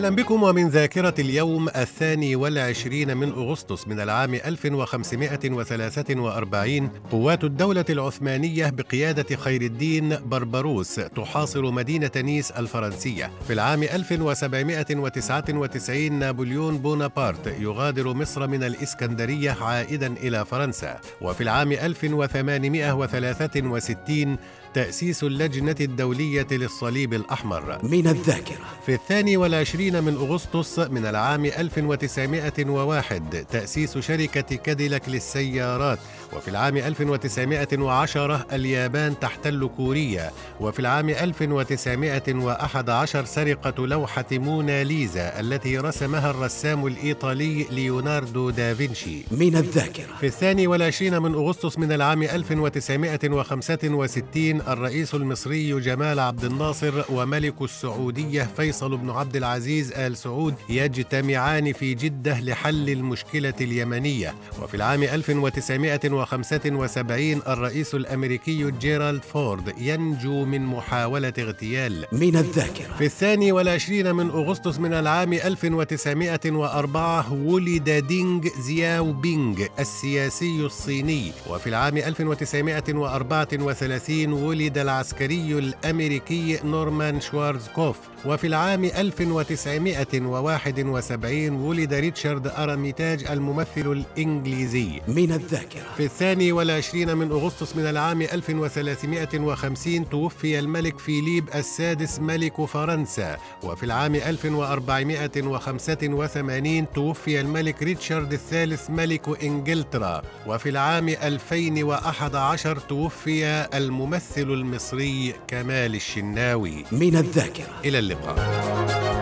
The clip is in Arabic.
أهلا بكم ومن ذاكرة اليوم الثاني والعشرين من أغسطس من العام 1543 قوات الدولة العثمانية بقيادة خير الدين بربروس تحاصر مدينة نيس الفرنسية. في العام 1799 نابليون بونابرت يغادر مصر من الإسكندرية عائدا إلى فرنسا. وفي العام 1863 تأسيس اللجنة الدولية للصليب الأحمر. من الذاكرة. في الثاني والعشرين من أغسطس من العام 1901 تأسيس شركة كاديلاك للسيارات. وفي العام 1910 اليابان تحتل كوريا وفي العام 1911 سرقة لوحة موناليزا التي رسمها الرسام الإيطالي ليوناردو دافنشي. من الذاكرة. في الثاني والعشرين من أغسطس من العام 1965 الرئيس المصري جمال عبد الناصر وملك السعودية فيصل بن عبد العزيز آل سعود يجتمعان في جدة لحل المشكلة اليمنية. وفي العام 1975 الرئيس الأمريكي جيرالد فورد ينجو من محاولة اغتيال. من الذاكرة. في الثاني والعشرين من أغسطس من العام 1904 ولد دينغ زياو بينغ السياسي الصيني. وفي العام 1934 ولد العسكري الأمريكي نورمان شوارزكوف. وفي العام 1971 ولد ريتشارد أراميتاج الممثل الإنجليزي. من الذاكرة. في الثاني والعشرين من أغسطس من العام 1350 توفي الملك فيليب السادس ملك فرنسا وفي العام 1485 توفي الملك ريتشارد الثالث ملك إنجلترا وفي العام 2011 توفي الممثل المصري كمال الشناوي. من الذاكرة. إلى اللقاء.